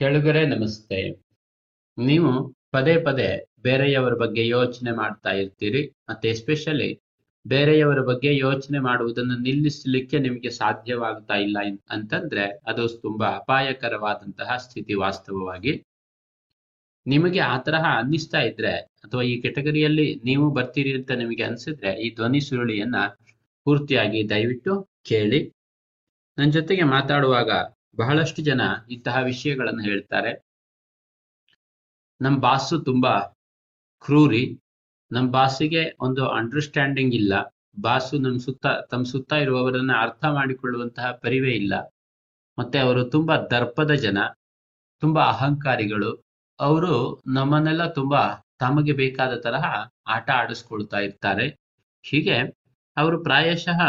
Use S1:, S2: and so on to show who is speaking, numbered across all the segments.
S1: ಕೆಳಗರೆ ನಮಸ್ತೆ. ನೀವು ಪದೇ ಪದೇ ಬೇರೆಯವರ ಬಗ್ಗೆ ಯೋಚನೆ ಮಾಡ್ತಾ ಇರ್ತೀರಿ, ಮತ್ತೆ ಎಸ್ಪೆಷಲಿ ಬೇರೆಯವರ ಬಗ್ಗೆ ಯೋಚನೆ ಮಾಡುವುದನ್ನು ನಿಲ್ಲಿಸಲಿಕ್ಕೆ ನಿಮಗೆ ಸಾಧ್ಯವಾಗ್ತಾ ಇಲ್ಲ ಅಂತಂದ್ರೆ ಅದು ತುಂಬಾ ಅಪಾಯಕರವಾದಂತಹ ಸ್ಥಿತಿ ವಾಸ್ತವವಾಗಿ. ನಿಮಗೆ ಆ ತರಹ ಅನ್ನಿಸ್ತಾ ಇದ್ರೆ, ಅಥವಾ ಈ ಕೆಟಗರಿಯಲ್ಲಿ ನೀವು ಬರ್ತೀರಿ ಅಂತ ನಿಮಗೆ ಅನ್ಸಿದ್ರೆ ಈ ಧ್ವನಿ ಸುರುಳಿಯನ್ನ ಪೂರ್ತಿಯಾಗಿ ದಯವಿಟ್ಟು ಕೇಳಿ. ನನ್ನ ಜೊತೆಗೆ ಮಾತಾಡುವಾಗ ಬಹಳಷ್ಟು ಜನ ಇಂತಹ ವಿಷಯಗಳನ್ನು ಹೇಳ್ತಾರೆ. ನಮ್ಮ ಬಾಸು ತುಂಬಾ ಕ್ರೂರಿ. ನಮ್ಮ ಬಾಸಿಗೆ ಒಂದು ಅಂಡರ್ಸ್ಟ್ಯಾಂಡಿಂಗ್ ಇಲ್ಲ. ಬಾಸು ನಮ್ಮ ಸುತ್ತ ತಮ್ಮ ಸುತ್ತ ಇರುವವರನ್ನ ಅರ್ಥ ಮಾಡಿಕೊಳ್ಳುವಂತಹ ಪರಿವೇ ಇಲ್ಲ. ಮತ್ತೆ ಅವರು ತುಂಬಾ ದರ್ಪದ ಜನ, ತುಂಬಾ ಅಹಂಕಾರಿಗಳು. ಅವರು ನಮ್ಮನ್ನೆಲ್ಲ ತುಂಬಾ ತಮಗೆ ಬೇಕಾದ ತರಹ ಆಟ ಆಡಿಸ್ಕೊಳ್ತಾ ಇರ್ತಾರೆ. ಹೀಗೆ ಅವರು ಪ್ರಾಯಶಃ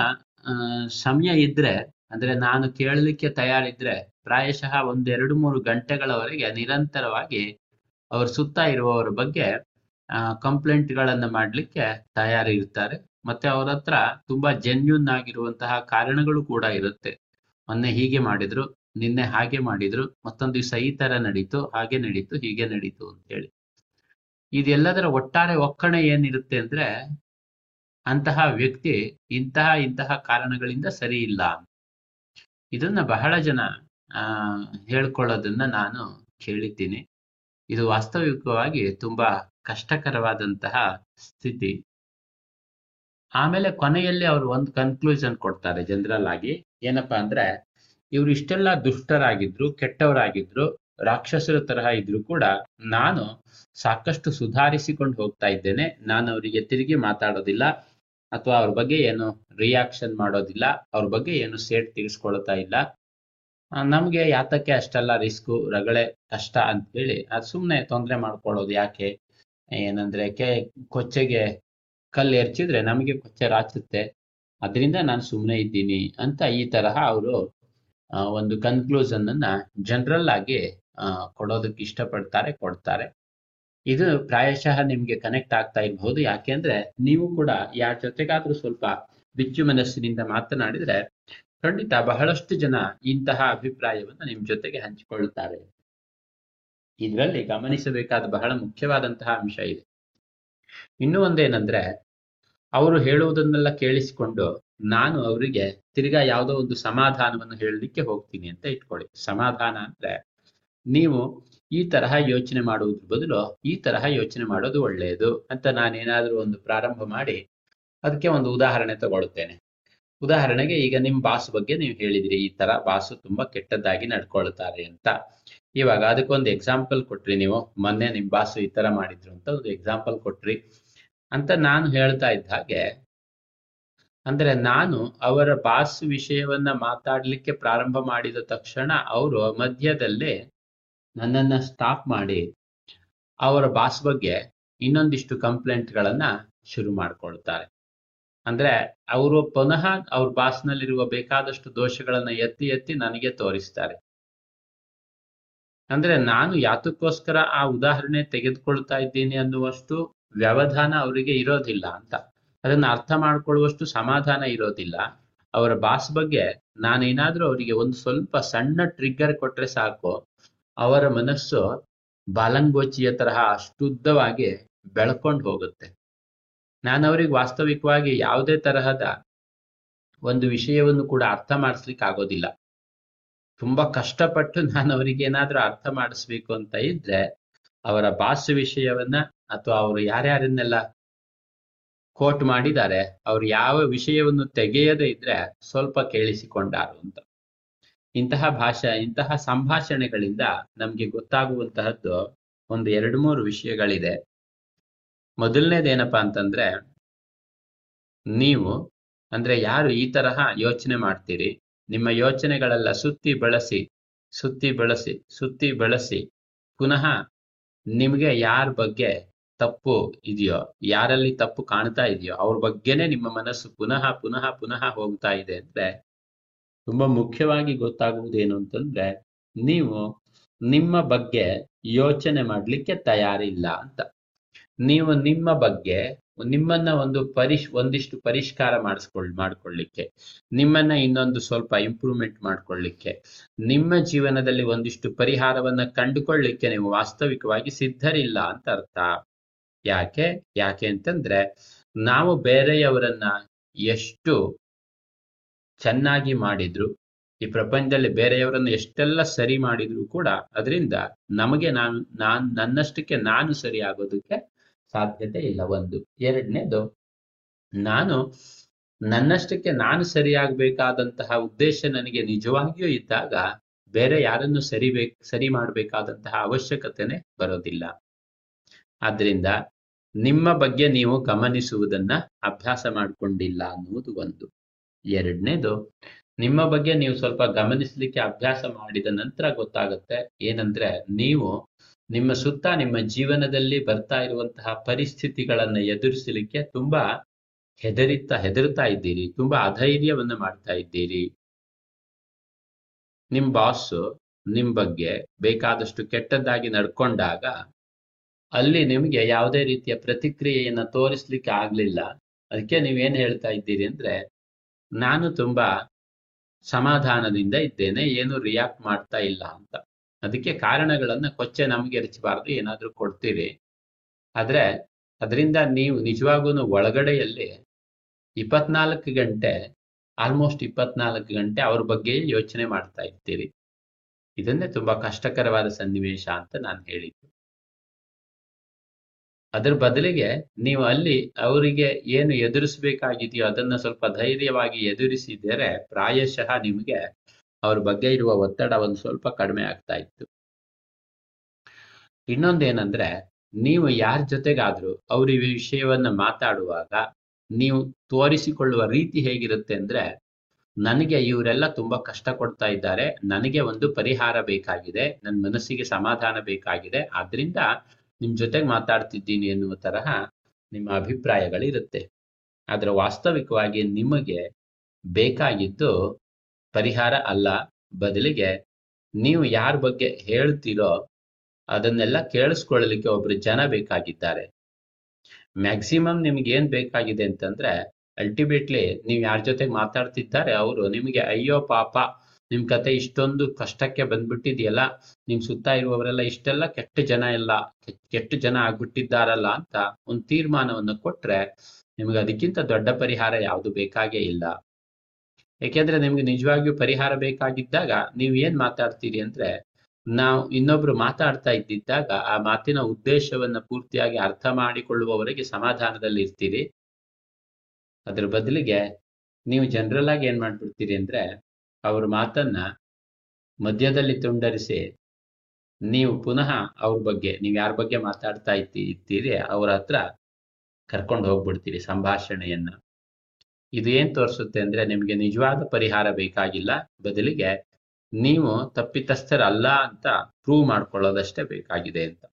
S1: ಸಮಯ ಇದ್ರೆ ಅಂದ್ರೆ ನಾನು ಕೇಳಲಿಕ್ಕೆ ತಯಾರಿದ್ರೆ ಪ್ರಾಯಶಃ ಒಂದೆರಡು ಮೂರು ಗಂಟೆಗಳವರೆಗೆ ನಿರಂತರವಾಗಿ ಅವ್ರ ಸುತ್ತ ಇರುವವರ ಬಗ್ಗೆ ಕಂಪ್ಲೇಂಟ್ಗಳನ್ನ ಮಾಡ್ಲಿಕ್ಕೆ ತಯಾರಿರ್ತಾರೆ ಮತ್ತೆ ಅವ್ರ ಹತ್ರ ತುಂಬಾ ಜೆನ್ಯೂನ್ ಆಗಿರುವಂತಹ ಕಾರಣಗಳು ಕೂಡ ಇರುತ್ತೆ. ಮೊನ್ನೆ ಹೀಗೆ ಮಾಡಿದ್ರು, ನಿನ್ನೆ ಹಾಗೆ ಮಾಡಿದ್ರು, ಮತ್ತೊಂದು ದಿವಸ ಈ ತರ ನಡೀತು, ಹಾಗೆ ನಡೀತು, ಹೀಗೆ ನಡೀತು ಅಂತ ಹೇಳಿ. ಇದೆಲ್ಲದರ ಒಟ್ಟಾರೆ ಒಕ್ಕಣೆ ಏನಿರುತ್ತೆ ಅಂದ್ರೆ ಅಂತಹ ವ್ಯಕ್ತಿ ಇಂತಹ ಇಂತಹ ಕಾರಣಗಳಿಂದ ಸರಿ ಇಲ್ಲ ಇದನ್ನ ಬಹಳ ಜನ, ಆ, ಹೇಳ್ಕೊಳ್ಳೋದನ್ನ ನಾನು ಕೇಳಿದ್ದೀನಿ. ಇದು ವಾಸ್ತವಿಕವಾಗಿ ತುಂಬಾ ಕಷ್ಟಕರವಾದಂತಹ ಸ್ಥಿತಿ. ಆಮೇಲೆ ಕೊನೆಯಲ್ಲಿ ಅವರು ಒಂದು ಕನ್ಕ್ಲೂಷನ್ ಕೊಡ್ತಾರೆ ಜನರಲ್ ಆಗಿ. ಏನಪ್ಪಾ ಅಂದ್ರೆ, ಇವ್ರು ಇಷ್ಟೆಲ್ಲ ದುಷ್ಟರಾಗಿದ್ರು, ಕೆಟ್ಟವರಾಗಿದ್ರು, ರಾಕ್ಷಸರ ತರಹ ಇದ್ರು ಕೂಡ ನಾನು ಸಾಕಷ್ಟು ಸುಧಾರಿಸಿಕೊಂಡು ಹೋಗ್ತಾ ಇದ್ದೇನೆ. ನಾನು ಅವರಿಗೆ ತಿರುಗಿ ಮಾತಾಡೋದಿಲ್ಲ. ಅಥವಾ ಅವ್ರ ಬಗ್ಗೆ ಏನು ರಿಯಾಕ್ಷನ್ ಮಾಡೋದಿಲ್ಲ, ಅವ್ರ ಬಗ್ಗೆ ಏನು ಸೇಟ್ ತೀರಿಸ್ಕೊಳ್ತಾ ಇಲ್ಲ. ನಮ್ಗೆ ಯಾತಕ್ಕೆ ಅಷ್ಟೆಲ್ಲ ರಿಸ್ಕು ರಗಳೆ ಕಷ್ಟ ಅಂತ ಹೇಳಿ ಅದು ಸುಮ್ಮನೆ ತೊಂದರೆ ಮಾಡ್ಕೊಳ್ಳೋದು ಯಾಕೆ? ಏನಂದ್ರೆ ಕೆ, ಕೊಚ್ಚೆಗೆ ಕಲ್ಲು ಎರಚಿದ್ರೆ ನಮಗೆ ಕೊಚ್ಚೆ ರಾಚುತ್ತೆ. ಅದರಿಂದ ನಾನು ಸುಮ್ಮನೆ ಇದ್ದೀನಿ ಅಂತ ಈ ತರಹ ಅವರು ಒಂದು ಕನ್ಕ್ಲೂಷನ್ ಅನ್ನ ಜನರಲ್ ಆಗಿ ಕೊಡೋದಕ್ಕೆ ಇಷ್ಟಪಡ್ತಾರೆ, ಕೊಡ್ತಾರೆ. ಇದು ಪ್ರಾಯಶಃ ನಿಮ್ಗೆ ಕನೆಕ್ಟ್ ಆಗ್ತಾ ಇರಬಹುದು. ಯಾಕೆಂದ್ರೆ ನೀವು ಕೂಡ ಯಾರ ಜೊತೆಗಾದ್ರೂ ಸ್ವಲ್ಪ ಬಿಚ್ಚು ಮನಸ್ಸಿನಿಂದ ಮಾತನಾಡಿದ್ರೆ ಖಂಡಿತ ಬಹಳಷ್ಟು ಜನ ಇಂತಹ ಅಭಿಪ್ರಾಯವನ್ನು ನಿಮ್ ಜೊತೆಗೆ ಹಂಚಿಕೊಳ್ಳುತ್ತಾರೆ. ಇದರಲ್ಲಿ ಗಮನಿಸಬೇಕಾದ ಬಹಳ ಮುಖ್ಯವಾದಂತಹ ಅಂಶ ಇದೆ. ಇನ್ನೂ ಒಂದೇನಂದ್ರೆ ಅವರು ಹೇಳುವುದನ್ನೆಲ್ಲ ಕೇಳಿಸಿಕೊಂಡು ನಾನು ಅವರಿಗೆ ತಿರ್ಗಾ ಯಾವುದೋ ಒಂದು ಸಮಾಧಾನವನ್ನು ಹೇಳಲಿಕ್ಕೆ ಹೋಗ್ತೀನಿ ಅಂತ ಇಟ್ಕೊಳ್ಳಿ. ಸಮಾಧಾನ ಅಂದ್ರೆ ನೀವು ಈ ತರಹ ಯೋಚನೆ ಮಾಡುವುದ್ರ ಬದಲು ಈ ತರಹ ಯೋಚನೆ ಮಾಡೋದು ಒಳ್ಳೆಯದು ಅಂತ ನಾನೇನಾದ್ರೂ ಒಂದು ಪ್ರಾರಂಭ ಮಾಡಿ ಅದಕ್ಕೆ ಒಂದು ಉದಾಹರಣೆ ತಗೊಳ್ತೇನೆ ಉದಾಹರಣೆಗೆ ಈಗ ನಿಮ್ ಬಾಸ್ ಬಗ್ಗೆ ನೀವು ಹೇಳಿದಿರಿ, ಈ ತರ ಬಾಸು ತುಂಬಾ ಕೆಟ್ಟದ್ದಾಗಿ ನಡ್ಕೊಳ್ತಾರೆ ಅಂತ. ಇವಾಗ ಅದಕ್ಕೊಂದು ಎಕ್ಸಾಂಪಲ್ ಕೊಟ್ರಿ ನೀವು. ಮೊನ್ನೆ ನಿಮ್ ಬಾಸು ಈ ತರ ಮಾಡಿದ್ರು ಅಂತ ಒಂದು ಎಕ್ಸಾಂಪಲ್ ಕೊಟ್ರಿ ಅಂತ ನಾನು ಹೇಳ್ತಾ ಇದ್ದ ಹಾಗೆ, ಅಂದ್ರೆ ನಾನು ಅವರ ಬಾಸ್ ವಿಷಯವನ್ನ ಮಾತಾಡ್ಲಿಕ್ಕೆ ಪ್ರಾರಂಭ ಮಾಡಿದ ತಕ್ಷಣ ಅವರು ಮಧ್ಯದಲ್ಲೇ ನನ್ನನ್ನ ಸ್ಟಾಪ್ ಮಾಡಿ ಅವರ ಬಾಸ್ ಬಗ್ಗೆ ಇನ್ನೊಂದಿಷ್ಟು ಕಂಪ್ಲೇಂಟ್ಗಳನ್ನ ಶುರು ಮಾಡ್ಕೊಳ್ತಾರೆ. ಅಂದ್ರೆ ಅವರು ಪುನಃ ಅವ್ರ ಬಾಸ್ನಲ್ಲಿರುವ ಬೇಕಾದಷ್ಟು ದೋಷಗಳನ್ನ ಎತ್ತಿ ಎತ್ತಿ ನನಗೆ ತೋರಿಸ್ತಾರೆ. ಅಂದ್ರೆ ನಾನು ಯಾತಕ್ಕೋಸ್ಕರ ಆ ಉದಾಹರಣೆ ತೆಗೆದುಕೊಳ್ತಾ ಇದ್ದೀನಿ ಅನ್ನುವಷ್ಟು ವ್ಯವಧಾನ ಅವರಿಗೆ ಇರೋದಿಲ್ಲ ಅಂತ. ಅದನ್ನ ಅರ್ಥ ಮಾಡ್ಕೊಳ್ಳುವಷ್ಟು ಸಮಾಧಾನ ಇರೋದಿಲ್ಲ. ಅವರ ಬಾಸ್ ಬಗ್ಗೆ ನಾನೇನಾದ್ರೂ ಅವರಿಗೆ ಒಂದು ಸ್ವಲ್ಪ ಸಣ್ಣ ಟ್ರಿಗ್ಗರ್ ಕೊಟ್ರೆ ಸಾಕು. ಅವರ ಮನಸ್ಸು ಬಾಲಂಗೋಚಿಯ ತರಹ ಅಷ್ಟುದ್ದವಾಗಿ ಬೆಳ್ಕೊಂಡು ಹೋಗುತ್ತೆ. ನಾನು ಅವ್ರಿಗೆ ವಾಸ್ತವಿಕವಾಗಿ ಯಾವುದೇ ತರಹದ ಒಂದು ವಿಷಯವನ್ನು ಕೂಡ ಅರ್ಥ ಮಾಡಿಸ್ಲಿಕ್ಕೆ ಆಗೋದಿಲ್ಲ. ತುಂಬಾ ಕಷ್ಟಪಟ್ಟು ನಾನು ಅವರಿಗೆ ಏನಾದ್ರೂ ಅರ್ಥ ಮಾಡಿಸ್ಬೇಕು ಅಂತ ಇದ್ರೆ ಅವರ ಭಾಷೆ ವಿಷಯವನ್ನ ಅಥವಾ ಅವರು ಯಾರ್ಯಾರನ್ನೆಲ್ಲ ಕೋಟ್ ಮಾಡಿದ್ದಾರೆ, ಅವ್ರು ಯಾವ ವಿಷಯವನ್ನು ತೆಗೆಯದೇ ಇದ್ರೆ ಸ್ವಲ್ಪ ಕೇಳಿಸಿಕೊಂಡಾರು ಅಂತ. ಇಂತಹ ಭಾಷೆ, ಇಂತಹ ಸಂಭಾಷಣೆಗಳಿಂದ ನಮ್ಗೆ ಗೊತ್ತಾಗುವಂತಹದ್ದು ಒಂದು ಎರಡು ಮೂರು ವಿಷಯಗಳಿದೆ. ಮೊದಲನೇದೇನಪ್ಪಾ ಅಂತಂದ್ರೆ, ನೀವು ಅಂದ್ರೆ ಯಾರು ಈ ತರಹ ಯೋಚನೆ ಮಾಡ್ತೀರಿ? ನಿಮ್ಮ ಯೋಚನೆಗಳೆಲ್ಲ ಸುತ್ತಿ ಬಳಸಿ ಸುತ್ತಿ ಬಳಸಿ ಸುತ್ತಿ ಬಳಸಿ, ಪುನಃ ನಿಮಗೆ ಯಾರ ಬಗ್ಗೆ ತಪ್ಪು ಇದೆಯೋ, ಯಾರಲ್ಲಿ ತಪ್ಪು ಕಾಣ್ತಾ ಇದೆಯೋ, ಅವ್ರ ಬಗ್ಗೆನೇ ನಿಮ್ಮ ಮನಸ್ಸು ಪುನಃ ಪುನಃ ಪುನಃ ಹೋಗ್ತಾ ಇದೆ ಅಂದ್ರೆ ತುಂಬಾ ಮುಖ್ಯವಾಗಿ ಗೊತ್ತಾಗುವುದೇನು ಅಂತಂದ್ರೆ, ನೀವು ನಿಮ್ಮ ಬಗ್ಗೆ ಯೋಚನೆ ಮಾಡ್ಲಿಕ್ಕೆ ತಯಾರಿಲ್ಲ ಅಂತ. ನೀವು ನಿಮ್ಮ ಬಗ್ಗೆ ನಿಮ್ಮನ್ನ ಒಂದು ಪರಿಶ್ ಒಂದಿಷ್ಟು ಪರಿಷ್ಕಾರ ಮಾಡಿಸ್ಕೊಳ್ ಮಾಡ್ಕೊಳ್ಳಿಕ್ಕೆ ನಿಮ್ಮನ್ನ ಇನ್ನೊಂದು ಸ್ವಲ್ಪ ಇಂಪ್ರೂವ್ಮೆಂಟ್ ಮಾಡ್ಕೊಳ್ಳಿಕ್ಕೆ ನಿಮ್ಮ ಜೀವನದಲ್ಲಿ ಒಂದಿಷ್ಟು ಪರಿಹಾರವನ್ನ ಕಂಡುಕೊಳ್ಳಿಕ್ಕೆ ನೀವು ವಾಸ್ತವಿಕವಾಗಿ ಸಿದ್ಧರಿಲ್ಲ ಅಂತ ಅರ್ಥ. ಯಾಕೆ? ಯಾಕೆ ಅಂತಂದ್ರೆ, ನಾವು ಬೇರೆಯವರನ್ನ ಎಷ್ಟು ಚೆನ್ನಾಗಿ ಮಾಡಿದ್ರು. ಈ ಪ್ರಪಂಚದಲ್ಲಿ ಬೇರೆಯವರನ್ನು ಎಷ್ಟೆಲ್ಲ ಸರಿ ಮಾಡಿದ್ರು ಕೂಡ ಅದರಿಂದ ನಮಗೆ ನಾನು ನಾನು, ನನ್ನಷ್ಟಕ್ಕೆ ನಾನು ಸರಿ ಆಗೋದಕ್ಕೆ ಸಾಧ್ಯತೆ ಇಲ್ಲ ಒಂದು. ಎರಡನೇದು, ನಾನು ನನ್ನಷ್ಟಕ್ಕೆ ನಾನು ಸರಿಯಾಗಬೇಕಾದಂತಹ ಉದ್ದೇಶ ನನಗೆ ನಿಜವಾಗಿಯೂ ಇದ್ದಾಗ ಬೇರೆ ಯಾರನ್ನು ಸರಿಬೇಕು ಸರಿ ಮಾಡಬೇಕಾದಂತಹ ಅವಶ್ಯಕತೆನೆ ಬರೋದಿಲ್ಲ. ಆದ್ರಿಂದ ನಿಮ್ಮ ಬಗ್ಗೆ ನೀವು ಗಮನಿಸುವುದನ್ನ ಅಭ್ಯಾಸ ಮಾಡಿಕೊಂಡಿಲ್ಲ ಅನ್ನುವುದು ಒಂದು. ಎರಡನೇದು, ನಿಮ್ಮ ಬಗ್ಗೆ ನೀವು ಸ್ವಲ್ಪ ಗಮನಿಸಲಿಕ್ಕೆ ಅಭ್ಯಾಸ ಮಾಡಿದ ನಂತರ ಗೊತ್ತಾಗುತ್ತೆ ಏನಂದ್ರೆ ನೀವು ನಿಮ್ಮ ಸುತ್ತ ನಿಮ್ಮ ಜೀವನದಲ್ಲಿ ಬರ್ತಾ ಇರುವಂತಹ ಪರಿಸ್ಥಿತಿಗಳನ್ನ ಎದುರಿಸಲಿಕ್ಕೆ ತುಂಬಾ ಹೆದರಿತಾ ಹೆದರ್ತಾ ಇದ್ದೀರಿ, ತುಂಬಾ ಅಧೈರ್ಯವನ್ನ ಮಾಡ್ತಾ ಇದ್ದೀರಿ. ನಿಮ್ ಬಾಸ್ ನಿಮ್ ಬಗ್ಗೆ ಬೇಕಾದಷ್ಟು ಕೆಟ್ಟದ್ದಾಗಿ ನಡ್ಕೊಂಡಾಗ ಅಲ್ಲಿ ನಿಮ್ಗೆ ಯಾವುದೇ ರೀತಿಯ ಪ್ರತಿಕ್ರಿಯೆಯನ್ನ ತೋರಿಸ್ಲಿಕ್ಕೆ ಆಗ್ಲಿಲ್ಲ. ಅದಕ್ಕೆ ನೀವೇನ್ ಹೇಳ್ತಾ ಇದ್ದೀರಿ ಅಂದ್ರೆ ನಾನು ತುಂಬಾ ಸಮಾಧಾನದಿಂದ ಇದ್ದೇನೆ, ಏನು ರಿಯಾಕ್ಟ್ ಮಾಡ್ತಾ ಇಲ್ಲ ಅಂತ. ಅದಕ್ಕೆ ಕಾರಣಗಳನ್ನ ಕೊಚ್ಚೆ ನಮ್ಗೆ ಎರಚಬಾರ್ದು ಏನಾದ್ರೂ ಕೊಡ್ತೀರಿ. ಆದ್ರೆ, ಅದರಿಂದ ನೀವು ನಿಜವಾಗೂ ಒಳಗಡೆಯಲ್ಲಿ ಇಪ್ಪತ್ನಾಲ್ಕು ಗಂಟೆ ಆಲ್ಮೋಸ್ಟ್ ಇಪ್ಪತ್ನಾಲ್ಕು ಗಂಟೆ ಅವ್ರ ಬಗ್ಗೆ ಯೋಚನೆ ಮಾಡ್ತಾ ಇರ್ತೀರಿ. ಇದನ್ನೇ ತುಂಬಾ ಕಷ್ಟಕರವಾದ ಸನ್ನಿವೇಶ ಅಂತ ನಾನು ಹೇಳಿದ್ದು. ಅದ್ರ ಬದಲಿಗೆ ನೀವು ಅಲ್ಲಿ ಅವರಿಗೆ ಏನು ಎದುರಿಸಬೇಕಾಗಿದೆಯೋ ಅದನ್ನ ಸ್ವಲ್ಪ ಧೈರ್ಯವಾಗಿ ಎದುರಿಸಿದರೆ ಪ್ರಾಯಶಃ ನಿಮಗೆ ಅವ್ರ ಬಗ್ಗೆ ಇರುವ ಒತ್ತಡ ಒಂದು ಸ್ವಲ್ಪ ಕಡಿಮೆ ಆಗ್ತಾ ಇತ್ತು. ಇನ್ನೊಂದೇನಂದ್ರೆ ನೀವು ಯಾರ ಜೊತೆಗಾದ್ರೂ ಅವ್ರ ಈ ವಿಷಯವನ್ನ ಮಾತಾಡುವಾಗ ನೀವು ತೋರಿಸಿಕೊಳ್ಳುವ ರೀತಿ ಹೇಗಿರುತ್ತೆ ಅಂದ್ರೆ ನನಗೆ ಇವರೆಲ್ಲ ತುಂಬಾ ಕಷ್ಟ ಕೊಡ್ತಾ ಇದ್ದಾರೆ, ನನಗೆ ಒಂದು ಪರಿಹಾರ ಬೇಕಾಗಿದೆ ನನ್ನ ಮನಸ್ಸಿಗೆ ಸಮಾಧಾನ ಬೇಕಾಗಿದೆ, ಆದ್ರಿಂದ ನಿಮ್ ಜೊತೆಗೆ ಮಾತಾಡ್ತಿದ್ದೀನಿ ಎನ್ನುವ ತರಹ ನಿಮ್ಮ ಅಭಿಪ್ರಾಯಗಳಿರುತ್ತೆ. ಆದ್ರೆ ವಾಸ್ತವಿಕವಾಗಿ ನಿಮಗೆ ಬೇಕಾಗಿದ್ದು ಪರಿಹಾರ ಅಲ್ಲ. ಬದಲಿಗೆ ನೀವು ಯಾರ ಬಗ್ಗೆ ಹೇಳ್ತೀರೋ ಅದನ್ನೆಲ್ಲ ಕೇಳಿಸ್ಕೊಳ್ಳಲಿಕ್ಕೆ ಒಬ್ರು ಜನ ಬೇಕಾಗಿದ್ದಾರೆ. ಮ್ಯಾಕ್ಸಿಮಮ್ ನಿಮ್ಗೆ ಏನ್ ಬೇಕಾಗಿದೆ ಅಂತಂದ್ರೆ, ಅಲ್ಟಿಮೇಟ್ಲಿ ನೀವು ಯಾರ ಜೊತೆ ಮಾತಾಡ್ತಿದ್ದಾರೆ, ಅವರು ನಿಮಗೆ ಅಯ್ಯೋ ಪಾಪ ನಿಮ್ ಕತೆ ಇಷ್ಟೊಂದು ಕಷ್ಟಕ್ಕೆ ಬಂದ್ಬಿಟ್ಟಿದೆಯಲ್ಲ, ನಿಮ್ ಸುತ್ತ ಇರುವವರೆಲ್ಲ ಇಷ್ಟೆಲ್ಲ ಕೆಟ್ಟ ಜನ ಎಲ್ಲ ಕೆಟ್ಟ ಜನ ಆಗ್ಬಿಟ್ಟಿದ್ದಾರಲ್ಲ ಅಂತ ಒಂದು ತೀರ್ಮಾನವನ್ನ ಕೊಟ್ರೆ ನಿಮ್ಗೆ ಅದಕ್ಕಿಂತ ದೊಡ್ಡ ಪರಿಹಾರ ಯಾವುದು ಬೇಕಾಗೇ ಇಲ್ಲ. ಯಾಕೆಂದ್ರೆ ನಿಮ್ಗೆ ನಿಜವಾಗಿಯೂ ಪರಿಹಾರ ಬೇಕಾಗಿದ್ದಾಗ ನೀವು ಏನ್ ಮಾತಾಡ್ತೀರಿ ಅಂದ್ರೆ, ನಾವು ಇನ್ನೊಬ್ರು ಮಾತಾಡ್ತಾ ಇದ್ದಿದ್ದಾಗ ಆ ಮಾತಿನ ಉದ್ದೇಶವನ್ನ ಪೂರ್ತಿಯಾಗಿ ಅರ್ಥ ಮಾಡಿಕೊಳ್ಳುವವರೆಗೆ ಸಮಾಧಾನದಲ್ಲಿ ಇರ್ತೀರಿ. ಅದ್ರ ಬದಲಿಗೆ ನೀವು ಜನರಲ್ ಆಗಿ ಏನ್ ಮಾಡ್ಬಿಡ್ತೀರಿ ಅಂದ್ರೆ ಅವ್ರ ಮಾತನ್ನ ಮಧ್ಯದಲ್ಲಿ ತುಂಡರಿಸಿ, ನೀವು ಪುನಃ ಅವ್ರ ಬಗ್ಗೆ, ನೀವು ಯಾರ ಬಗ್ಗೆ ಮಾತಾಡ್ತಾ ಇತ್ತಿ ಇರ್ತೀರಿ ಅವ್ರ ಹತ್ರ ಕರ್ಕೊಂಡು ಹೋಗ್ಬಿಡ್ತೀರಿ ಸಂಭಾಷಣೆಯನ್ನ. ಇದು ಏನ್ ತೋರಿಸುತ್ತೆ ಅಂದ್ರೆ ನಿಮ್ಗೆ ನಿಜವಾದ ಪರಿಹಾರ ಬೇಕಾಗಿಲ್ಲ. ಬದಲಿಗೆ ನೀವು ತಪ್ಪಿತಸ್ಥರಲ್ಲ ಅಂತ ಪ್ರೂವ್ ಮಾಡ್ಕೊಳ್ಳೋದಷ್ಟೇ ಬೇಕಾಗಿದೆ ಅಂತ.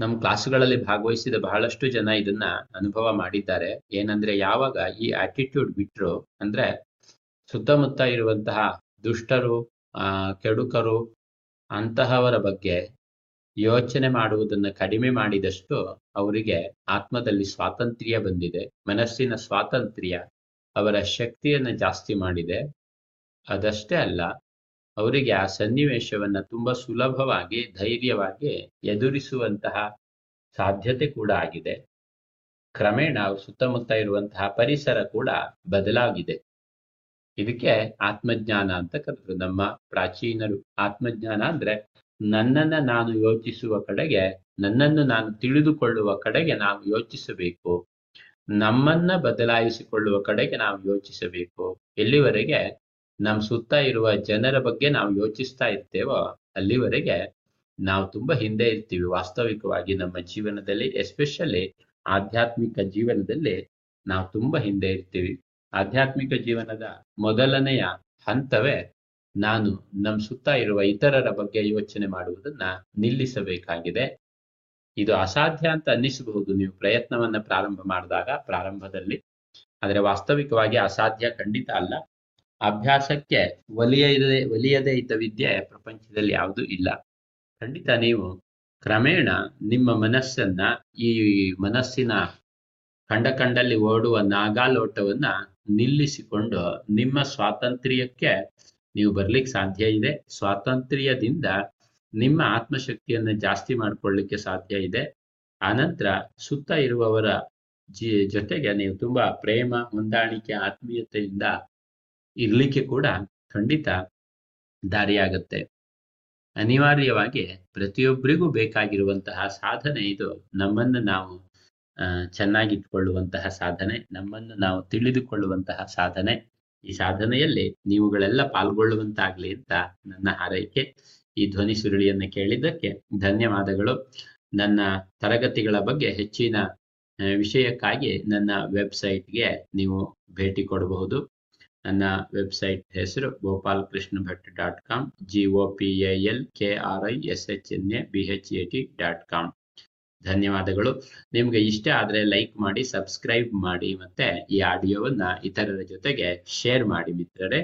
S1: ನಮ್ಮ ಕ್ಲಾಸ್ಗಳಲ್ಲಿ ಭಾಗವಹಿಸಿದ ಬಹಳಷ್ಟು ಜನ ಇದನ್ನ ಅನುಭವ ಮಾಡಿದ್ದಾರೆ. ಏನಂದ್ರೆ ಯಾವಾಗ ಈ ಆಟಿಟ್ಯೂಡ್ ಬಿಟ್ರು ಅಂದ್ರೆ ಸುತ್ತಮುತ್ತ ಇರುವಂತಹ ದುಷ್ಟರು, ಆ, ಕೆಡುಕರು ಅಂತಹವರ ಬಗ್ಗೆ ಯೋಚನೆ ಮಾಡುವುದನ್ನ ಕಡಿಮೆ ಮಾಡಿದಷ್ಟು ಅವರಿಗೆ ಆತ್ಮದಲ್ಲಿ ಸ್ವಾತಂತ್ರ್ಯ ಬಂದಿದೆ. ಮನಸ್ಸಿನ ಸ್ವಾತಂತ್ರ್ಯ ಅವರ ಶಕ್ತಿಯನ್ನ ಜಾಸ್ತಿ ಮಾಡಿದೆ. ಅದಷ್ಟೇ ಅಲ್ಲ ಅವರಿಗೆ ಆ ಸನ್ನಿವೇಶವನ್ನ ತುಂಬಾ ಸುಲಭವಾಗಿ, ಧೈರ್ಯವಾಗಿ ಎದುರಿಸುವಂತಹ ಸಾಧ್ಯತೆ ಕೂಡ ಆಗಿದೆ. ಕ್ರಮೇಣ ಸುತ್ತಮುತ್ತ ಇರುವಂತಹ ಪರಿಸರ ಕೂಡ ಬದಲಾಗಿದೆ. ಇದಕ್ಕೆ ಆತ್ಮಜ್ಞಾನ ಅಂತ ಕರೆದ್ರು ನಮ್ಮ ಪ್ರಾಚೀನರು. ಆತ್ಮಜ್ಞಾನ ಅಂದ್ರೆ ನನ್ನನ್ನ ನಾನು ಯೋಚಿಸುವ ಕಡೆಗೆ, ನನ್ನನ್ನು ನಾನು ತಿಳಿದುಕೊಳ್ಳುವ ಕಡೆಗೆ ನಾವು ಯೋಚಿಸಬೇಕು. ನಮ್ಮನ್ನ ಬದಲಾಯಿಸಿಕೊಳ್ಳುವ ಕಡೆಗೆ ನಾವು ಯೋಚಿಸಬೇಕು. ಎಲ್ಲಿವರೆಗೆ ನಮ್ಮ ಸುತ್ತ ಇರುವ ಜನರ ಬಗ್ಗೆ ನಾವು ಯೋಚಿಸ್ತಾ ಇರ್ತೇವೋ, ಅಲ್ಲಿವರೆಗೆ ನಾವು ತುಂಬಾ ಹಿಂದೆ ಇರ್ತೀವಿ. ವಾಸ್ತವಿಕವಾಗಿ ನಮ್ಮ ಜೀವನದಲ್ಲಿ ಎಸ್ಪೆಷಲಿ ಆಧ್ಯಾತ್ಮಿಕ ಜೀವನದಲ್ಲಿ ನಾವು ತುಂಬಾ ಹಿಂದೆ ಇರ್ತೀವಿ. ಆಧ್ಯಾತ್ಮಿಕ ಜೀವನದ ಮೊದಲನೆಯ ಹಂತವೇ ನಾನು ನಮ್ಮ ಸುತ್ತ ಇರುವ ಇತರರ ಬಗ್ಗೆ ಯೋಚನೆ ಮಾಡುವುದನ್ನ ನಿಲ್ಲಿಸಬೇಕಾಗಿದೆ. ಇದು ಅಸಾಧ್ಯ ಅಂತ ಅನ್ನಿಸಬಹುದು. ನೀವು ಪ್ರಯತ್ನವನ್ನ ಪ್ರಾರಂಭ ಮಾಡಿದಾಗ ಪ್ರಾರಂಭದಲ್ಲಿ. ಆದರೆ ವಾಸ್ತವಿಕವಾಗಿ ಅಸಾಧ್ಯ ಖಂಡಿತ ಅಲ್ಲ. ಅಭ್ಯಾಸಕ್ಕೆ ಒಲಿಯದೆ, ಒಲಿಯದೇ ಇದ್ದ ವಿದ್ಯೆ ಪ್ರಪಂಚದಲ್ಲಿ ಯಾವುದೂ ಇಲ್ಲ. ಖಂಡಿತ ನೀವು ಕ್ರಮೇಣ ನಿಮ್ಮ ಮನಸ್ಸನ್ನ, ಈ ಮನಸ್ಸಿನ ಕಂಡ ಕಂಡಲ್ಲಿ ಓಡುವ ನಾಗಾಲೋಟವನ್ನ ನಿಲ್ಲಿಸಿಕೊಂಡು ನಿಮ್ಮ ಸ್ವಾತಂತ್ರ್ಯಕ್ಕೆ ನೀವು ಬರ್ಲಿಕ್ಕೆ ಸಾಧ್ಯ ಇದೆ. ಸ್ವಾತಂತ್ರ್ಯದಿಂದ ನಿಮ್ಮ ಆತ್ಮಶಕ್ತಿಯನ್ನ ಜಾಸ್ತಿ ಮಾಡ್ಕೊಳ್ಳಿಕ್ಕೆ ಸಾಧ್ಯ ಇದೆ. ಆನಂತರ ಸುತ್ತ ಇರುವವರ ಜಿ, ಜೊತೆಗೆ ನೀವು ತುಂಬಾ ಪ್ರೇಮ, ಹೊಂದಾಣಿಕೆ, ಆತ್ಮೀಯತೆಯಿಂದ ಇರ್ಲಿಕ್ಕೆ ಕೂಡ ಖಂಡಿತ ದಾರಿಯಾಗತ್ತೆ. ಅನಿವಾರ್ಯವಾಗಿ ಪ್ರತಿಯೊಬ್ಬರಿಗೂ ಬೇಕಾಗಿರುವಂತಹ ಸಾಧನೆ ಇದು. ನಮ್ಮನ್ನು ನಾವು ಚೆನ್ನಾಗಿಟ್ಕೊಳ್ಳುವಂತಹ ಸಾಧನೆ, ನಮ್ಮನ್ನು ನಾವು ತಿಳಿದುಕೊಳ್ಳುವಂತಹ ಸಾಧನೆ. ಈ ಸಾಧನೆಯಲ್ಲಿ ನೀವುಗಳೆಲ್ಲ ಪಾಲ್ಗೊಳ್ಳುವಂತಾಗ್ಲಿ ಅಂತ ನನ್ನ ಹಾರೈಕೆ. ಈ ಧ್ವನಿ ಸುರುಳಿಯನ್ನು ಕೇಳಿದ್ದಕ್ಕೆ ಧನ್ಯವಾದಗಳು. ನನ್ನ ತರಗತಿಗಳ ಬಗ್ಗೆ ಹೆಚ್ಚಿನ ವಿಷಯಕ್ಕಾಗಿ ನನ್ನ ವೆಬ್ಸೈಟ್ಗೆ ನೀವು ಭೇಟಿ ಕೊಡಬಹುದು. ನನ್ನ ವೆಬ್ಸೈಟ್ ಹೆಸರು Gopal Krishna Bhat dot com G O P A L K R I S H N A B H A T dot com. ಧನ್ಯವಾದಗಳು. ನಿಮ್ಗೆ ಇಷ್ಟ ಆದ್ರೆ ಲೈಕ್ ಮಾಡಿ, ಸಬ್ಸ್ಕ್ರೈಬ್ ಮಾಡಿ ಮತ್ತೆ ಈ ಆಡಿಯೋವನ್ನ ಇತರರ ಜೊತೆಗೆ ಶೇರ್ ಮಾಡಿ ಮಿತ್ರರೇ.